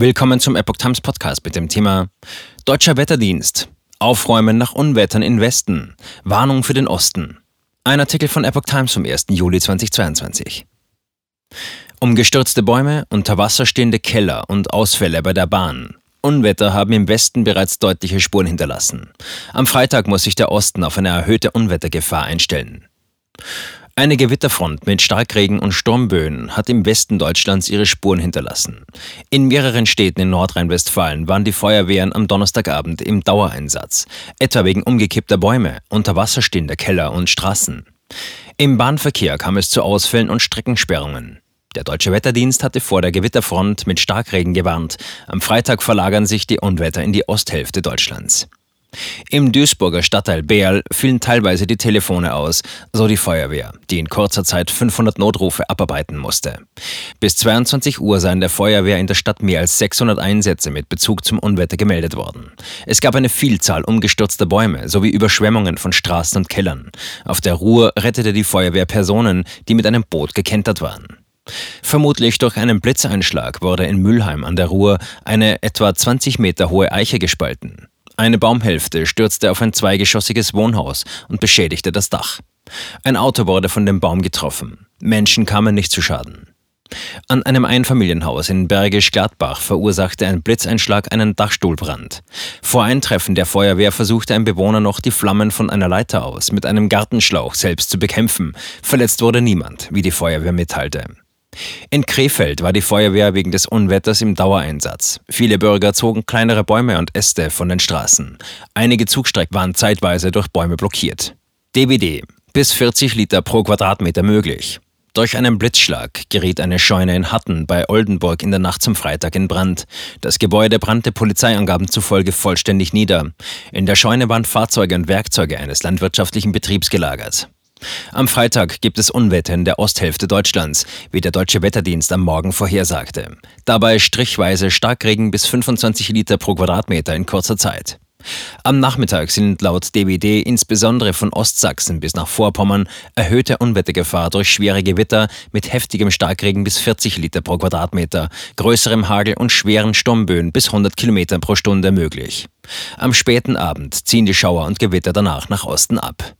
Willkommen zum Epoch Times Podcast mit dem Thema Deutscher Wetterdienst. Aufräumen nach Unwettern in Westen. Warnung für den Osten. Ein Artikel von Epoch Times vom 1. Juli 2022. Umgestürzte Bäume, unter Wasser stehende Keller und Ausfälle bei der Bahn. Unwetter haben im Westen bereits deutliche Spuren hinterlassen. Am Freitag muss sich der Osten auf eine erhöhte Unwettergefahr einstellen. Eine Gewitterfront mit Starkregen und Sturmböen hat im Westen Deutschlands ihre Spuren hinterlassen. In mehreren Städten in Nordrhein-Westfalen waren die Feuerwehren am Donnerstagabend im Dauereinsatz, etwa wegen umgekippter Bäume, unter Wasser stehender Keller und Straßen. Im Bahnverkehr kam es zu Ausfällen und Streckensperrungen. Der deutsche Wetterdienst hatte vor der Gewitterfront mit Starkregen gewarnt. Am Freitag verlagern sich die Unwetter in die Osthälfte Deutschlands. Im Duisburger Stadtteil Beerl fielen teilweise die Telefone aus, so die Feuerwehr, die in kurzer Zeit 500 Notrufe abarbeiten musste. Bis 22 Uhr seien der Feuerwehr in der Stadt mehr als 600 Einsätze mit Bezug zum Unwetter gemeldet worden. Es gab eine Vielzahl umgestürzter Bäume sowie Überschwemmungen von Straßen und Kellern. Auf der Ruhr rettete die Feuerwehr Personen, die mit einem Boot gekentert waren. Vermutlich durch einen Blitzeinschlag wurde in Mülheim an der Ruhr eine etwa 20 Meter hohe Eiche gespalten. Eine Baumhälfte stürzte auf ein zweigeschossiges Wohnhaus und beschädigte das Dach. Ein Auto wurde von dem Baum getroffen. Menschen kamen nicht zu Schaden. An einem Einfamilienhaus in Bergisch Gladbach verursachte ein Blitzeinschlag einen Dachstuhlbrand. Vor Eintreffen der Feuerwehr versuchte ein Bewohner noch die Flammen von einer Leiter aus mit einem Gartenschlauch selbst zu bekämpfen. Verletzt wurde niemand, wie die Feuerwehr mitteilte. In Krefeld war die Feuerwehr wegen des Unwetters im Dauereinsatz. Viele Bürger zogen kleinere Bäume und Äste von den Straßen. Einige Zugstrecken waren zeitweise durch Bäume blockiert. DBD. Bis 40 Liter pro Quadratmeter möglich. Durch einen Blitzschlag geriet eine Scheune in Hatten bei Oldenburg in der Nacht zum Freitag in Brand. Das Gebäude brannte Polizeiangaben zufolge vollständig nieder. In der Scheune waren Fahrzeuge und Werkzeuge eines landwirtschaftlichen Betriebs gelagert. Am Freitag gibt es Unwetter in der Osthälfte Deutschlands, wie der Deutsche Wetterdienst am Morgen vorhersagte. Dabei strichweise Starkregen bis 25 Liter pro Quadratmeter in kurzer Zeit. Am Nachmittag sind laut DWD insbesondere von Ostsachsen bis nach Vorpommern erhöhte Unwettergefahr durch schwere Gewitter mit heftigem Starkregen bis 40 Liter pro Quadratmeter, größerem Hagel und schweren Sturmböen bis 100 Kilometer pro Stunde möglich. Am späten Abend ziehen die Schauer und Gewitter danach nach Osten ab.